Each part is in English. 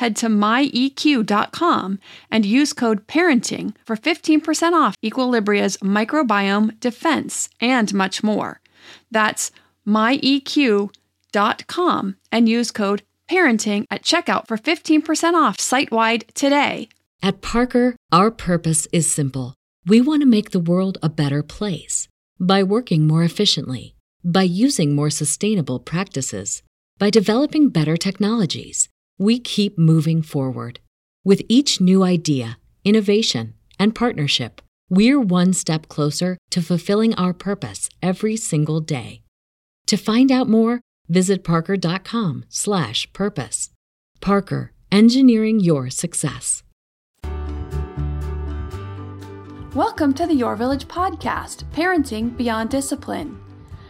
Head to myeq.com and use code PARENTING for 15% off Equilibria's microbiome defense and much more. That's myeq.com and use code PARENTING at checkout for 15% off site wide today. At Parker, our purpose is simple. We want to make the world a better place by working more efficiently, by using more sustainable practices by developing better technologies, we keep moving forward. With each new idea, innovation, and partnership, we're one step closer to fulfilling our purpose every single day. To find out more, visit parker.com/purpose. Parker, engineering your success. Welcome to the Your Village podcast, Parenting Beyond Discipline.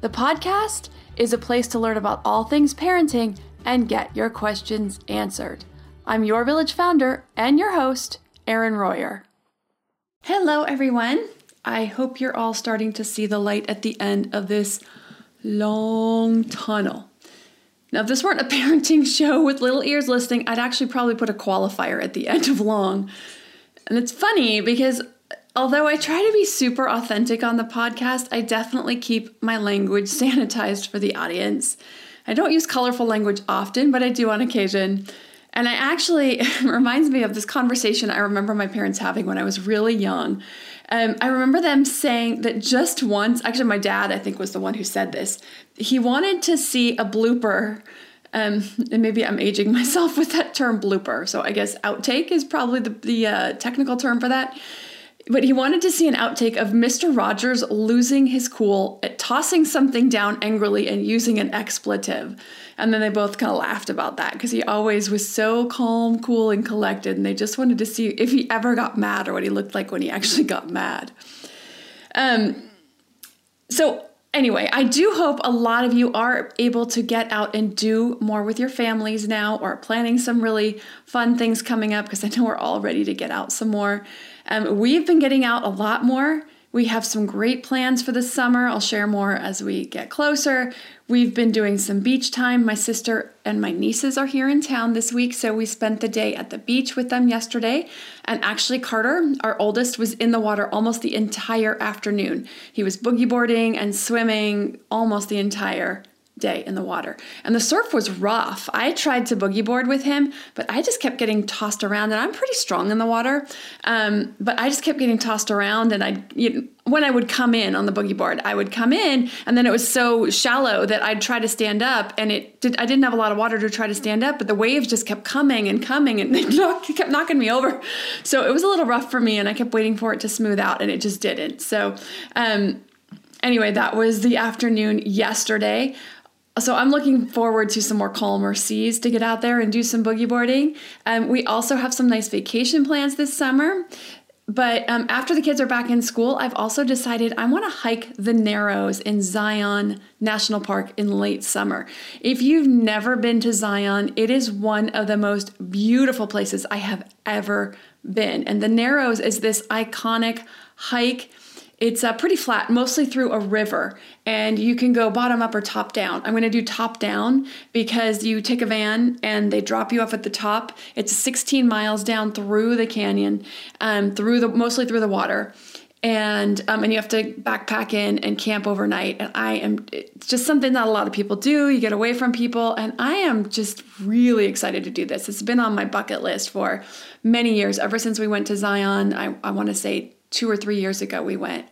The podcast is a place to learn about all things parenting and get your questions answered. I'm your village founder and your host, Erin Royer. Hello, everyone. I hope you're all starting to see the light at the end of this long tunnel. Now, if this weren't a parenting show with little ears listening, I'd actually probably put a qualifier at the end of long. And it's funny because Although I try to be super authentic on the podcast, I definitely keep my language sanitized for the audience. I don't use colorful language often, but I do on occasion. And I actually reminds me of this conversation I remember my parents having when I was really young. Um, I remember them saying that just once, actually, my dad, I think, was the one who said this. He wanted to see a blooper. Um, and maybe I'm aging myself with that term blooper. So I guess outtake is probably the, the uh, technical term for that but he wanted to see an outtake of Mr. Rogers losing his cool at tossing something down angrily and using an expletive. And then they both kind of laughed about that because he always was so calm, cool, and collected. And they just wanted to see if he ever got mad or what he looked like when he actually got mad. Um, so, anyway, I do hope a lot of you are able to get out and do more with your families now or planning some really fun things coming up because I know we're all ready to get out some more. Um, we've been getting out a lot more. We have some great plans for the summer. I'll share more as we get closer. We've been doing some beach time. My sister and my nieces are here in town this week, so we spent the day at the beach with them yesterday. And actually, Carter, our oldest, was in the water almost the entire afternoon. He was boogie boarding and swimming almost the entire day in the water. And the surf was rough. I tried to boogie board with him, but I just kept getting tossed around. And I'm pretty strong in the water, um, but I just kept getting tossed around. And I, you know, when I would come in on the boogie board, I would come in, and then it was so shallow that I'd try to stand up, and it did. I didn't have a lot of water to try to stand up, but the waves just kept coming and coming, and they kept knocking me over. So it was a little rough for me, and I kept waiting for it to smooth out, and it just didn't. So. Um, anyway, that was the afternoon yesterday. So I'm looking forward to some more calmer seas to get out there and do some boogie boarding. Um, we also have some nice vacation plans this summer. but um, after the kids are back in school, I've also decided I want to hike the Narrows in Zion National Park in late summer. If you've never been to Zion, it is one of the most beautiful places I have ever been. And the Narrows is this iconic hike it's uh, pretty flat, mostly through a river, and you can go bottom up or top down. I'm going to do top down because you take a van and they drop you off at the top. It's 16 miles down through the canyon, um, through the mostly through the water, and um, and you have to backpack in and camp overnight. And I am it's just something that a lot of people do. You get away from people, and I am just really excited to do this. It's been on my bucket list for many years, ever since we went to Zion. I, I want to say two or three years ago we went.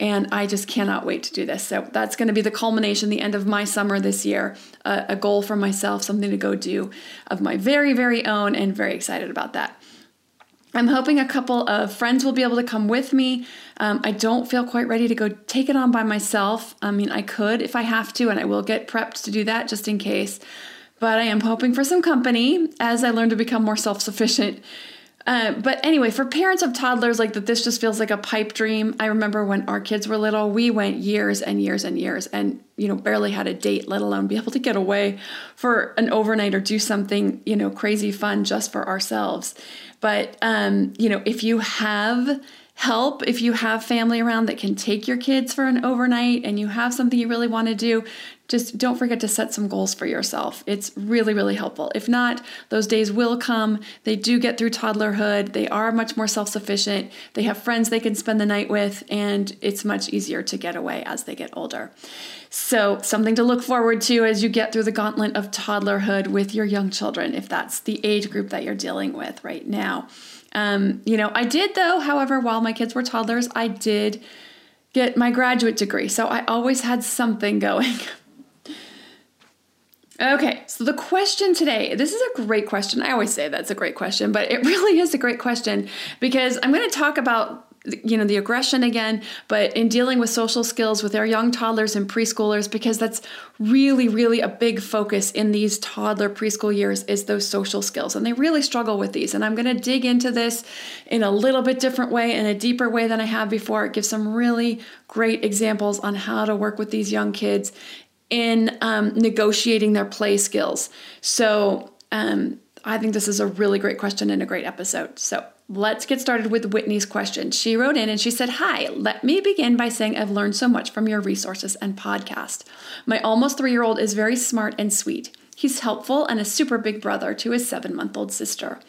And I just cannot wait to do this. So that's going to be the culmination, the end of my summer this year, uh, a goal for myself, something to go do of my very, very own, and very excited about that. I'm hoping a couple of friends will be able to come with me. Um, I don't feel quite ready to go take it on by myself. I mean, I could if I have to, and I will get prepped to do that just in case. But I am hoping for some company as I learn to become more self sufficient uh, but anyway, for parents of toddlers, like that, this just feels like a pipe dream. I remember when our kids were little, we went years and years and years and, you know, barely had a date, let alone be able to get away for an overnight or do something, you know, crazy fun just for ourselves. But, um, you know, if you have help if you have family around that can take your kids for an overnight and you have something you really want to do just don't forget to set some goals for yourself. It's really, really helpful. If not, those days will come. They do get through toddlerhood. They are much more self sufficient. They have friends they can spend the night with, and it's much easier to get away as they get older. So, something to look forward to as you get through the gauntlet of toddlerhood with your young children, if that's the age group that you're dealing with right now. Um, you know, I did, though, however, while my kids were toddlers, I did get my graduate degree. So, I always had something going. Okay, so the question today, this is a great question. I always say that's a great question, but it really is a great question because I'm going to talk about you know the aggression again but in dealing with social skills with our young toddlers and preschoolers because that's really really a big focus in these toddler preschool years is those social skills and they really struggle with these and i'm going to dig into this in a little bit different way in a deeper way than i have before give some really great examples on how to work with these young kids in um, negotiating their play skills. So um, I think this is a really great question and a great episode. So let's get started with Whitney's question. She wrote in and she said, Hi, let me begin by saying I've learned so much from your resources and podcast. My almost three year old is very smart and sweet. He's helpful and a super big brother to his seven month old sister.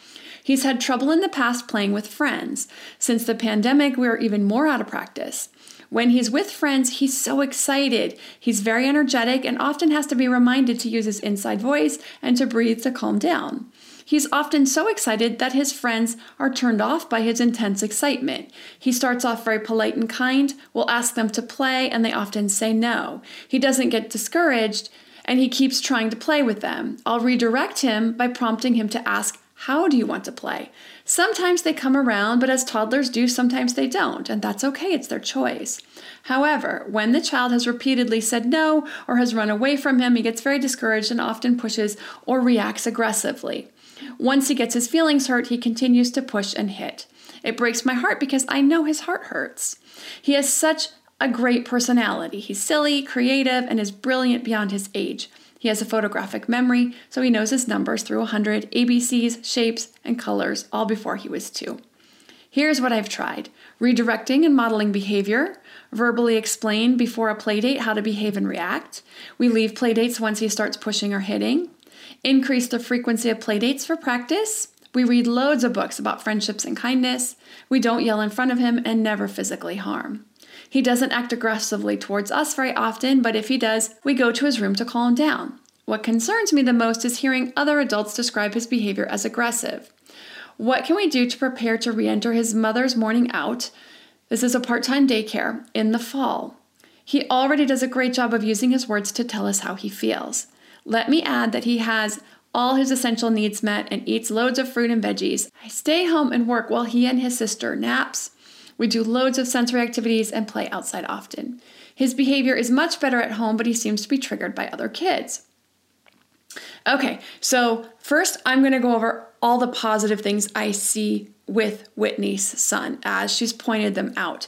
He's had trouble in the past playing with friends. Since the pandemic, we're even more out of practice. When he's with friends, he's so excited. He's very energetic and often has to be reminded to use his inside voice and to breathe to calm down. He's often so excited that his friends are turned off by his intense excitement. He starts off very polite and kind, will ask them to play, and they often say no. He doesn't get discouraged, and he keeps trying to play with them. I'll redirect him by prompting him to ask, How do you want to play? Sometimes they come around, but as toddlers do, sometimes they don't, and that's okay, it's their choice. However, when the child has repeatedly said no or has run away from him, he gets very discouraged and often pushes or reacts aggressively. Once he gets his feelings hurt, he continues to push and hit. It breaks my heart because I know his heart hurts. He has such a great personality. He's silly, creative, and is brilliant beyond his age. He has a photographic memory, so he knows his numbers through 100 ABCs, shapes, and colors all before he was two. Here's what I've tried redirecting and modeling behavior, verbally explain before a playdate how to behave and react. We leave playdates once he starts pushing or hitting. Increase the frequency of playdates for practice. We read loads of books about friendships and kindness. We don't yell in front of him and never physically harm. He doesn't act aggressively towards us very often, but if he does, we go to his room to calm down. What concerns me the most is hearing other adults describe his behavior as aggressive. What can we do to prepare to re enter his mother's morning out? This is a part time daycare in the fall. He already does a great job of using his words to tell us how he feels. Let me add that he has all his essential needs met and eats loads of fruit and veggies. I stay home and work while he and his sister naps, we do loads of sensory activities and play outside often. His behavior is much better at home, but he seems to be triggered by other kids. Okay, so first I'm going to go over all the positive things I see with Whitney's son as she's pointed them out.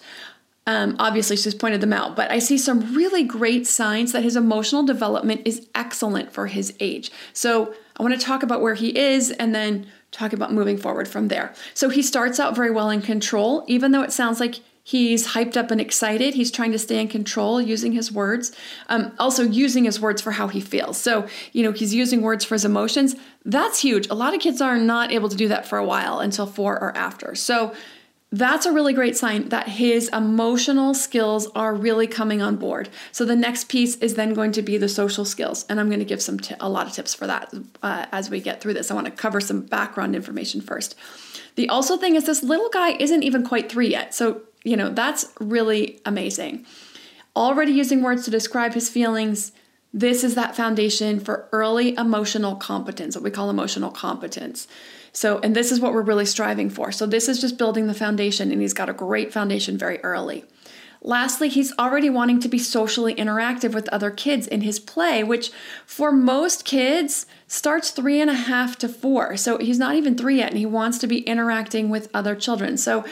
Um, obviously, she's pointed them out, but I see some really great signs that his emotional development is excellent for his age. So I want to talk about where he is and then talk about moving forward from there. So he starts out very well in control, even though it sounds like he's hyped up and excited. He's trying to stay in control using his words, um, also using his words for how he feels. So, you know, he's using words for his emotions. That's huge. A lot of kids are not able to do that for a while until four or after. So, that's a really great sign that his emotional skills are really coming on board. So the next piece is then going to be the social skills, and I'm going to give some t- a lot of tips for that uh, as we get through this. I want to cover some background information first. The also thing is this little guy isn't even quite three yet, so you know that's really amazing. Already using words to describe his feelings. This is that foundation for early emotional competence, what we call emotional competence. So, and this is what we're really striving for. So, this is just building the foundation, and he's got a great foundation very early. Lastly, he's already wanting to be socially interactive with other kids in his play, which for most kids starts three and a half to four. So he's not even three yet, and he wants to be interacting with other children. So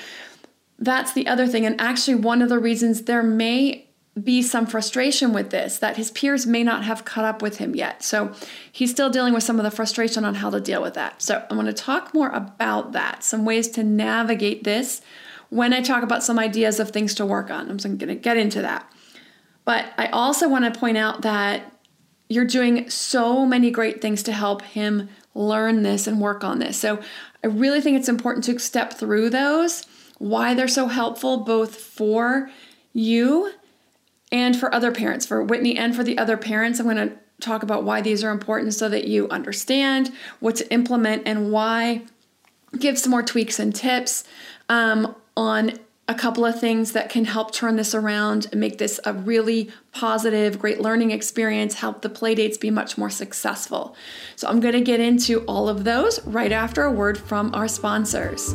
that's the other thing. And actually, one of the reasons there may be some frustration with this that his peers may not have caught up with him yet. So he's still dealing with some of the frustration on how to deal with that. So I'm going to talk more about that, some ways to navigate this when I talk about some ideas of things to work on. I'm going to get into that. But I also want to point out that you're doing so many great things to help him learn this and work on this. So I really think it's important to step through those, why they're so helpful both for you and for other parents, for Whitney and for the other parents. I'm going to talk about why these are important so that you understand what to implement and why. Give some more tweaks and tips um, on a couple of things that can help turn this around and make this a really positive, great learning experience, help the playdates be much more successful. So, I'm going to get into all of those right after a word from our sponsors.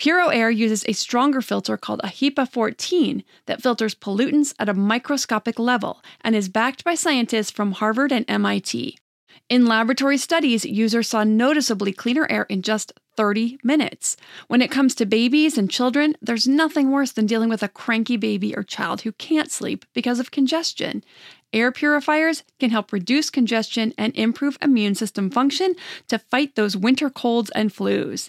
Puro Air uses a stronger filter called a HEPA 14 that filters pollutants at a microscopic level and is backed by scientists from Harvard and MIT. In laboratory studies, users saw noticeably cleaner air in just 30 minutes. When it comes to babies and children, there's nothing worse than dealing with a cranky baby or child who can't sleep because of congestion. Air purifiers can help reduce congestion and improve immune system function to fight those winter colds and flus.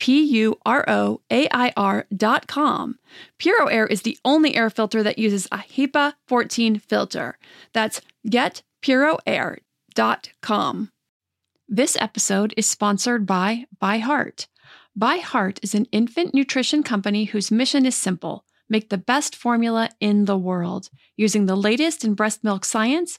P U R O A I R.com. Puro Air is the only air filter that uses a HEPA 14 filter. That's getpuroair.com. This episode is sponsored by ByHeart. ByHeart is an infant nutrition company whose mission is simple make the best formula in the world. Using the latest in breast milk science,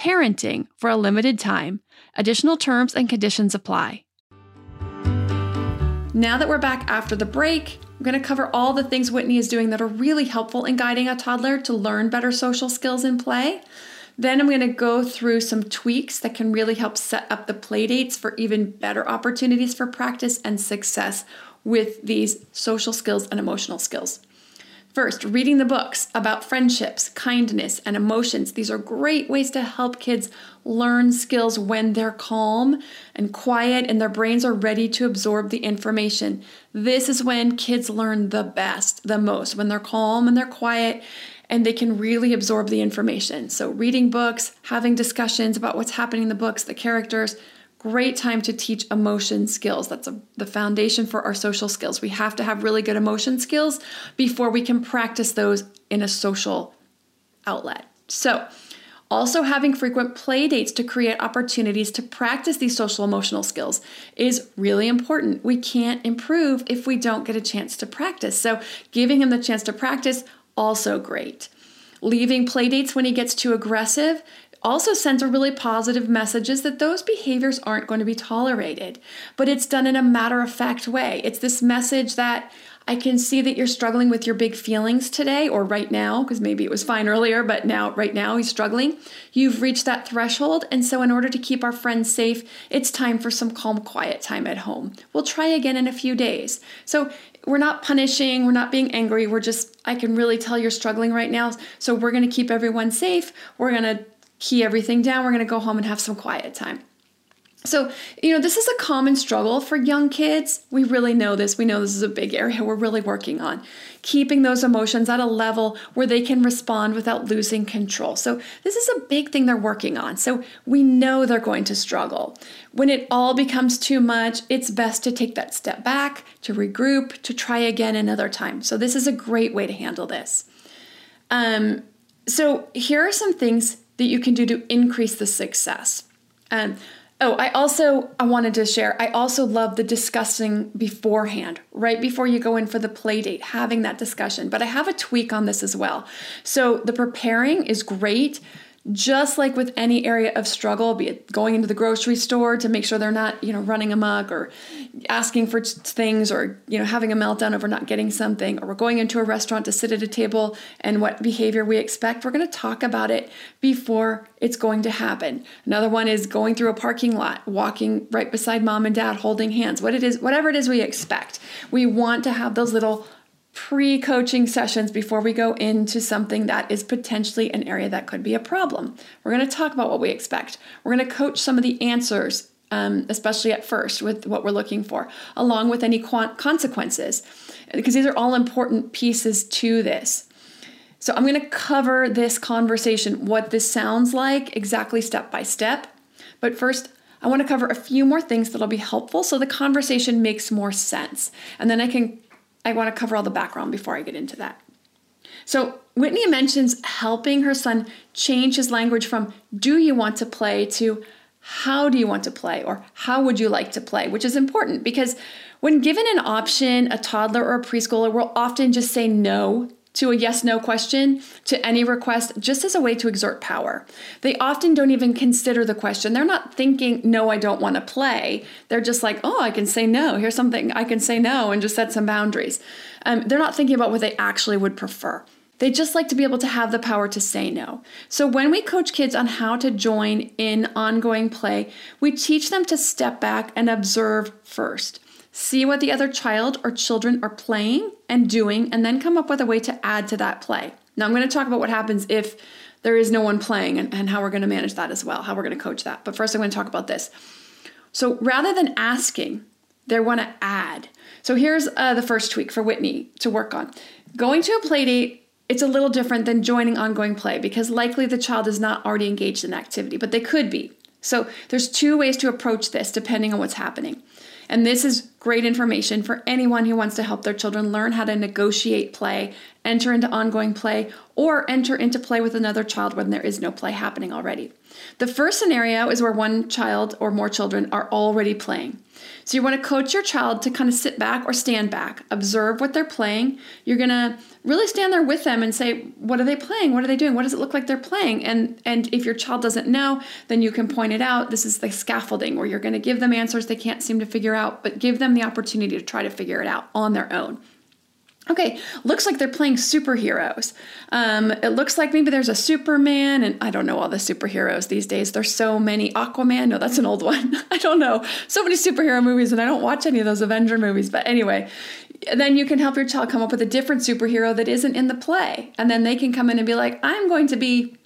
parenting for a limited time. Additional terms and conditions apply. Now that we're back after the break, I'm going to cover all the things Whitney is doing that are really helpful in guiding a toddler to learn better social skills in play. Then I'm going to go through some tweaks that can really help set up the play dates for even better opportunities for practice and success with these social skills and emotional skills. First, reading the books about friendships, kindness, and emotions. These are great ways to help kids learn skills when they're calm and quiet and their brains are ready to absorb the information. This is when kids learn the best, the most, when they're calm and they're quiet and they can really absorb the information. So, reading books, having discussions about what's happening in the books, the characters, great time to teach emotion skills. That's a, the foundation for our social skills. We have to have really good emotion skills before we can practice those in a social outlet. So, also, having frequent play dates to create opportunities to practice these social emotional skills is really important. We can't improve if we don't get a chance to practice. So, giving him the chance to practice, also great. Leaving play dates when he gets too aggressive also sends a really positive message is that those behaviors aren't going to be tolerated, but it's done in a matter of fact way. It's this message that I can see that you're struggling with your big feelings today or right now, because maybe it was fine earlier, but now, right now, he's struggling. You've reached that threshold. And so, in order to keep our friends safe, it's time for some calm, quiet time at home. We'll try again in a few days. So, we're not punishing, we're not being angry. We're just, I can really tell you're struggling right now. So, we're going to keep everyone safe. We're going to key everything down. We're going to go home and have some quiet time. So, you know, this is a common struggle for young kids. We really know this. We know this is a big area we're really working on. Keeping those emotions at a level where they can respond without losing control. So, this is a big thing they're working on. So, we know they're going to struggle. When it all becomes too much, it's best to take that step back, to regroup, to try again another time. So, this is a great way to handle this. Um, so, here are some things that you can do to increase the success. Um, oh, I also I wanted to share. I also love the discussing beforehand, right before you go in for the play date, having that discussion. But I have a tweak on this as well. So the preparing is great, just like with any area of struggle, be it going into the grocery store to make sure they're not, you know, running amok or asking for things or, you know, having a meltdown over not getting something, or we're going into a restaurant to sit at a table and what behavior we expect, we're going to talk about it before it's going to happen. Another one is going through a parking lot, walking right beside mom and dad, holding hands, what it is, whatever it is we expect. We want to have those little pre coaching sessions before we go into something that is potentially an area that could be a problem. We're going to talk about what we expect. We're going to coach some of the answers, um, especially at first, with what we're looking for, along with any consequences, because these are all important pieces to this. So, I'm going to cover this conversation, what this sounds like, exactly step by step. But first, I want to cover a few more things that'll be helpful so the conversation makes more sense. And then I can I want to cover all the background before I get into that. So, Whitney mentions helping her son change his language from do you want to play? to how do you want to play? or how would you like to play, which is important because when given an option, a toddler or a preschooler will often just say no to a yes no question to any request just as a way to exert power. They often don't even consider the question. They're not thinking, no, I don't want to play. They're just like, oh, I can say no. Here's something I can say no and just set some boundaries. Um, they're not thinking about what they actually would prefer. They just like to be able to have the power to say no. So, when we coach kids on how to join in ongoing play, we teach them to step back and observe first see what the other child or children are playing and doing, and then come up with a way to add to that play. Now, I'm going to talk about what happens if there is no one playing and, and how we're going to manage that as well, how we're going to coach that. But first, I'm going to talk about this. So, rather than asking, they want to add. So, here's uh, the first tweak for Whitney to work on. Going to a play date it's a little different than joining ongoing play because likely the child is not already engaged in activity, but they could be. So there's two ways to approach this depending on what's happening. And this is great information for anyone who wants to help their children learn how to negotiate play, enter into ongoing play, or enter into play with another child when there is no play happening already. The first scenario is where one child or more children are already playing. So you want to coach your child to kind of sit back or stand back, observe what they're playing. You're going to really stand there with them and say, "What are they playing? What are they doing? What does it look like they're playing?" And and if your child doesn't know, then you can point it out. This is the scaffolding where you're going to give them answers they can't seem to figure out, but give them the opportunity to try to figure it out on their own. Okay, looks like they're playing superheroes. Um, it looks like maybe there's a Superman, and I don't know all the superheroes these days. There's so many. Aquaman, no, that's an old one. I don't know. So many superhero movies, and I don't watch any of those Avenger movies. But anyway, then you can help your child come up with a different superhero that isn't in the play. And then they can come in and be like, I'm going to be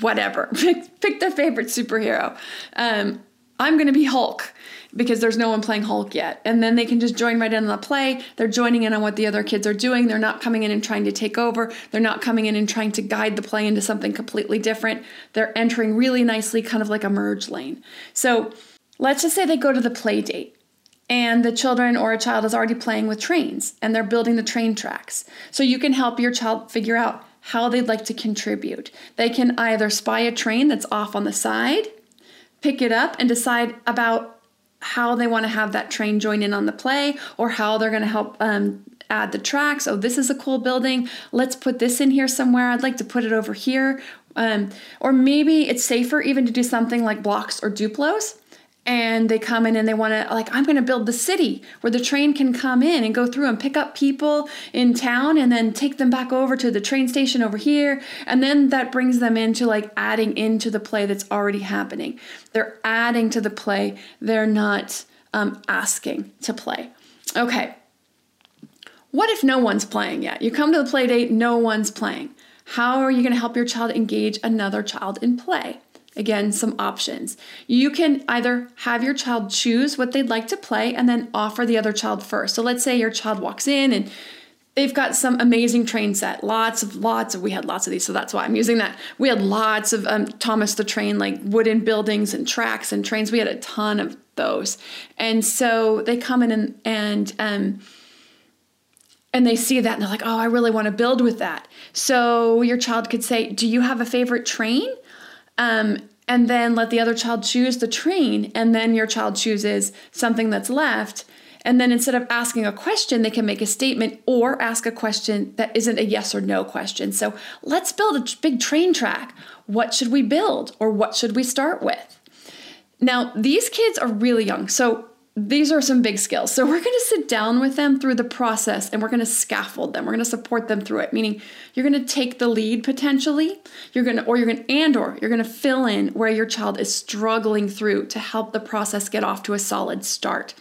whatever. pick, pick their favorite superhero. Um, I'm going to be Hulk because there's no one playing Hulk yet. And then they can just join right in on the play. They're joining in on what the other kids are doing. They're not coming in and trying to take over. They're not coming in and trying to guide the play into something completely different. They're entering really nicely, kind of like a merge lane. So let's just say they go to the play date and the children or a child is already playing with trains and they're building the train tracks. So you can help your child figure out how they'd like to contribute. They can either spy a train that's off on the side, pick it up, and decide about how they want to have that train join in on the play or how they're going to help um, add the tracks. Oh, this is a cool building. Let's put this in here somewhere. I'd like to put it over here. Um, or maybe it's safer even to do something like blocks or duplos and they come in and they want to like i'm going to build the city where the train can come in and go through and pick up people in town and then take them back over to the train station over here. And then that brings them into like adding into the play that's already happening. They're adding to the play. They're not um, asking to play. Okay. What if no one's playing yet? You come to the play date no one's playing. How are you going to help your child engage another child in play Again, some options. You can either have your child choose what they'd like to play and then offer the other child first. So let's say your child walks in and they've got some amazing train set. Lots of lots of we had lots of these so that's why i'm using that. We had lots of um, thomas the train like wooden buildings and tracks and trains. We had a ton of those. And so they come in and and um, and they see that and they're like oh i really want to build with that. So your child could say do you have a favorite train um, and then let the other child choose the train, and then your child chooses something that's left. And then instead of asking a question, they can make a statement or ask a question that isn't a yes or no question. So let's build a big train track. What should we build, or what should we start with? Now, these kids are really young. So these are some big skills. So we're going to sit down with them through the process and we're going to scaffold them. We're going to support them through it, meaning you're going to take the lead potentially. You're going to or you're going to and or you're going to fill in where your child is struggling through to help the process get off to a solid start.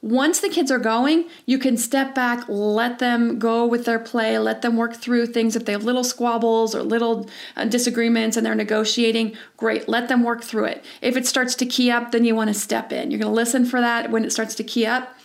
Once the kids are going, you can step back, let them go with their play, let them work through things. If they have little squabbles or little uh, disagreements and they're negotiating, great, let them work through it. If it starts to key up, then you want to step in. You're going to listen for that when it starts to key up.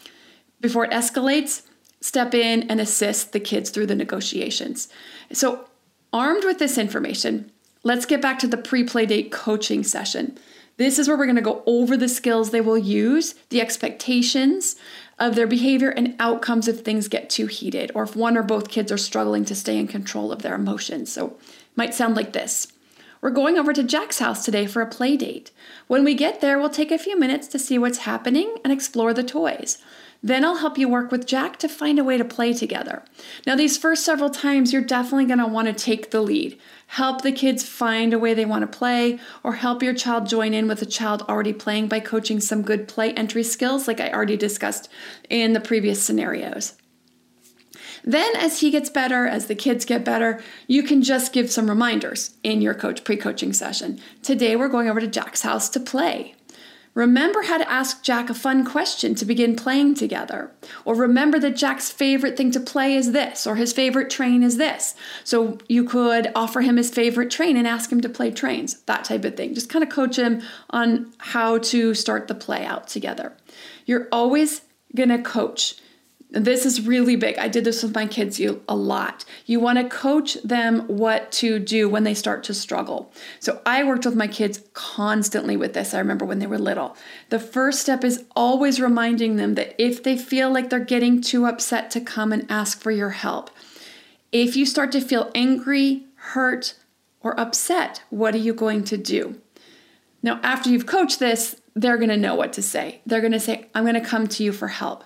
Before it escalates, step in and assist the kids through the negotiations. So, armed with this information, let's get back to the pre play date coaching session. This is where we're going to go over the skills they will use, the expectations of their behavior, and outcomes if things get too heated or if one or both kids are struggling to stay in control of their emotions. So, it might sound like this. We're going over to Jack's house today for a play date. When we get there, we'll take a few minutes to see what's happening and explore the toys. Then I'll help you work with Jack to find a way to play together. Now, these first several times, you're definitely going to want to take the lead. Help the kids find a way they want to play, or help your child join in with a child already playing by coaching some good play entry skills, like I already discussed in the previous scenarios. Then, as he gets better, as the kids get better, you can just give some reminders in your coach pre-coaching session. Today, we're going over to Jack's house to play. Remember how to ask Jack a fun question to begin playing together. Or remember that Jack's favorite thing to play is this, or his favorite train is this. So you could offer him his favorite train and ask him to play trains, that type of thing. Just kind of coach him on how to start the play out together. You're always going to coach this is really big. I did this with my kids a lot. You want to coach them what to do when they start to struggle. So I worked with my kids constantly with this. I remember when they were little. The first step is always reminding them that if they feel like they're getting too upset to come and ask for your help. If you start to feel angry, hurt, or upset, what are you going to do? Now, after you've coached this, they're going to know what to say. They're going to say, I'm going to come to you for help.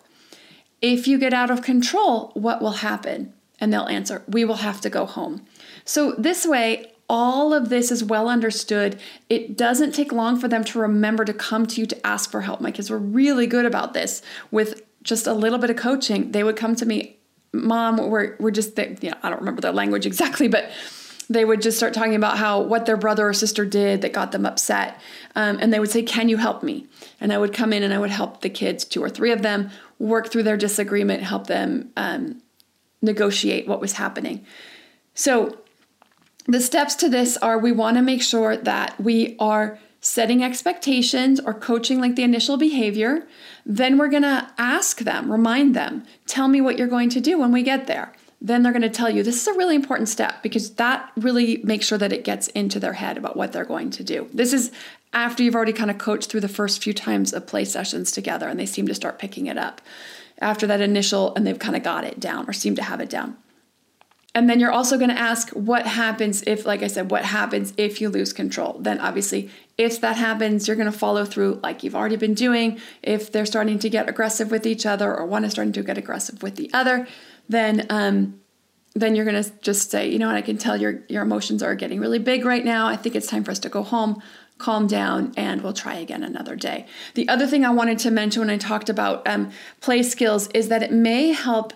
If you get out of control, what will happen? And they'll answer, We will have to go home. So, this way, all of this is well understood. It doesn't take long for them to remember to come to you to ask for help. My kids were really good about this. With just a little bit of coaching, they would come to me, Mom, we're, we're just, you know, I don't remember their language exactly, but they would just start talking about how what their brother or sister did that got them upset. Um, and they would say, Can you help me? And I would come in and I would help the kids, two or three of them, work through their disagreement, help them um, negotiate what was happening. So, the steps to this are we want to make sure that we are setting expectations or coaching like the initial behavior. Then we're going to ask them, remind them, tell me what you're going to do when we get there then they're going to tell you this is a really important step because that really makes sure that it gets into their head about what they're going to do. This is after you've already kind of coached through the first few times of play sessions together and they seem to start picking it up after that initial and they've kind of got it down or seem to have it down. And then you're also going to ask what happens if, like I said, what happens if you lose control? Then obviously, if that happens, you're going to follow through like you've already been doing. If they're starting to get aggressive with each other or one is starting to get aggressive with the other, then um, then you're going to just say, you know what, I can tell your your emotions are getting really big right now. I think it's time for us to go home, calm down, and we'll try again another day. The other thing I wanted to mention when I talked about um, play skills is that it may help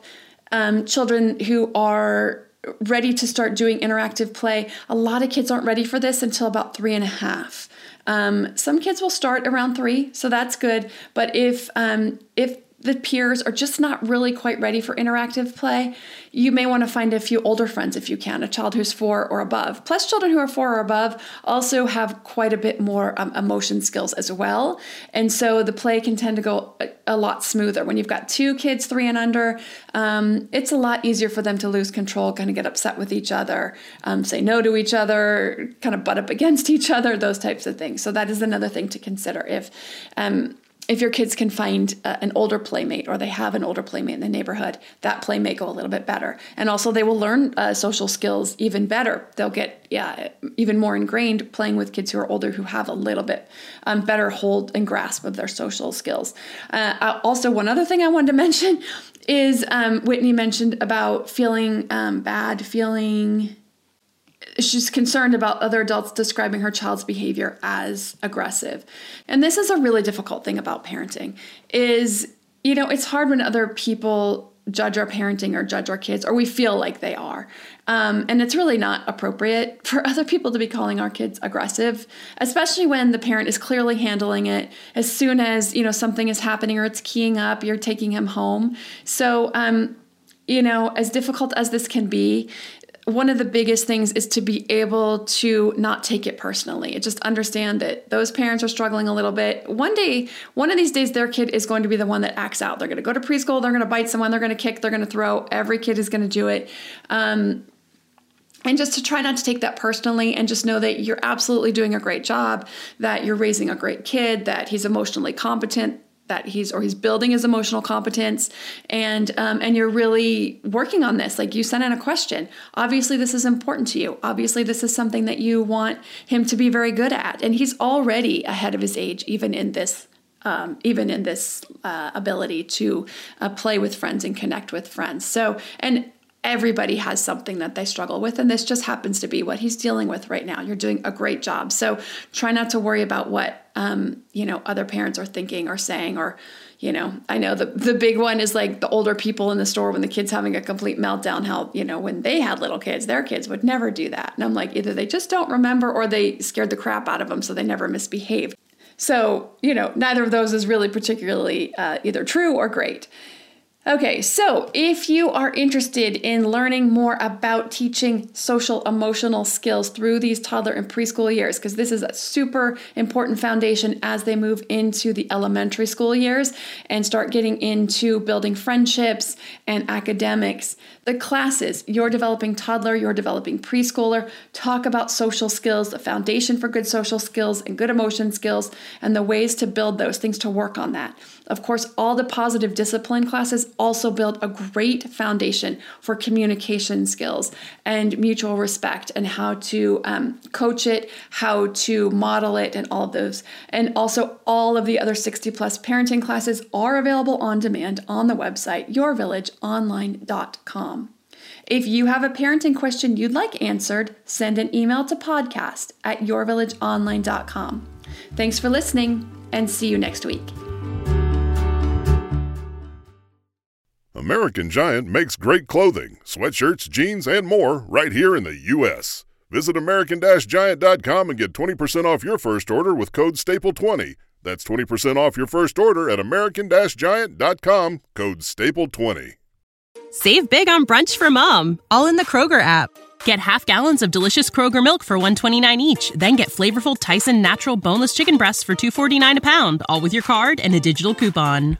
um, children who are ready to start doing interactive play. A lot of kids aren't ready for this until about three and a half. Um, some kids will start around three, so that's good. But if um, if the peers are just not really quite ready for interactive play, you may want to find a few older friends if you can, a child who's four or above. Plus, children who are four or above also have quite a bit more um, emotion skills as well. And so the play can tend to go a, a lot smoother. When you've got two kids, three and under, um, it's a lot easier for them to lose control, kind of get upset with each other, um, say no to each other, kind of butt up against each other, those types of things. So that is another thing to consider. If um, if your kids can find uh, an older playmate or they have an older playmate in the neighborhood, that play may go a little bit better. And also, they will learn uh, social skills even better. They'll get yeah, even more ingrained playing with kids who are older who have a little bit um, better hold and grasp of their social skills. Uh, also, one other thing I wanted to mention is um, Whitney mentioned about feeling um, bad, feeling she's concerned about other adults describing her child's behavior as aggressive. And this is a really difficult thing about parenting is you know, it's hard when other people judge our parenting or judge our kids or we feel like they are. Um, and it's really not appropriate for other people to be calling our kids aggressive, especially when the parent is clearly handling it. As soon as, you know, something is happening or it's keying up, you're taking him home. So, um, you know, as difficult as this can be, one of the biggest things is to be able to not take it personally. Just understand that those parents are struggling a little bit. One day, one of these days, their kid is going to be the one that acts out. They're going to go to preschool, they're going to bite someone, they're going to kick, they're going to throw. Every kid is going to do it. Um, and just to try not to take that personally and just know that you're absolutely doing a great job, that you're raising a great kid, that he's emotionally competent, that he's or he's building his emotional competence. And um, and you're really working on this. Like you sent in a question. Obviously this is important to you. Obviously this is something that you want him to be very good at. And he's already ahead of his age even in this um, even in this uh, ability to uh, play with friends and connect with friends. So and everybody has something that they struggle with. And this just happens to be what he's dealing with right now. You're doing a great job. So try not to worry about what um, you know other parents are thinking or saying or you know i know the, the big one is like the older people in the store when the kids having a complete meltdown how you know when they had little kids their kids would never do that. And i'm like either they just don't remember or they scared the crap out of them so they never misbehave. So you know neither of those is really particularly uh, either true or great Okay, so if you are interested in learning more about teaching social emotional skills through these toddler and preschool years, because this is a super important foundation as they move into the elementary school years and start getting into building friendships and academics, the classes you're developing toddler, you're developing preschooler talk about social skills, the foundation for good social skills and good emotion skills, and the ways to build those things to work on that. Of course, all the positive discipline classes also build a great foundation for communication skills and mutual respect and how to um, coach it, how to model it, and all of those. And also, all of the other 60 plus parenting classes are available on demand on the website yourvillageonline.com. If you have a parenting question you'd like answered, send an email to podcast at yourvillageonline.com. Thanks for listening and see you next week. American Giant makes great clothing, sweatshirts, jeans, and more right here in the U.S. Visit American-Giant.com and get 20% off your first order with code STAPLE20. That's 20% off your first order at American-Giant.com, code STAPLE20. Save big on brunch for mom, all in the Kroger app. Get half gallons of delicious Kroger milk for 129 each, then get flavorful Tyson natural boneless chicken breasts for 249 a pound, all with your card and a digital coupon.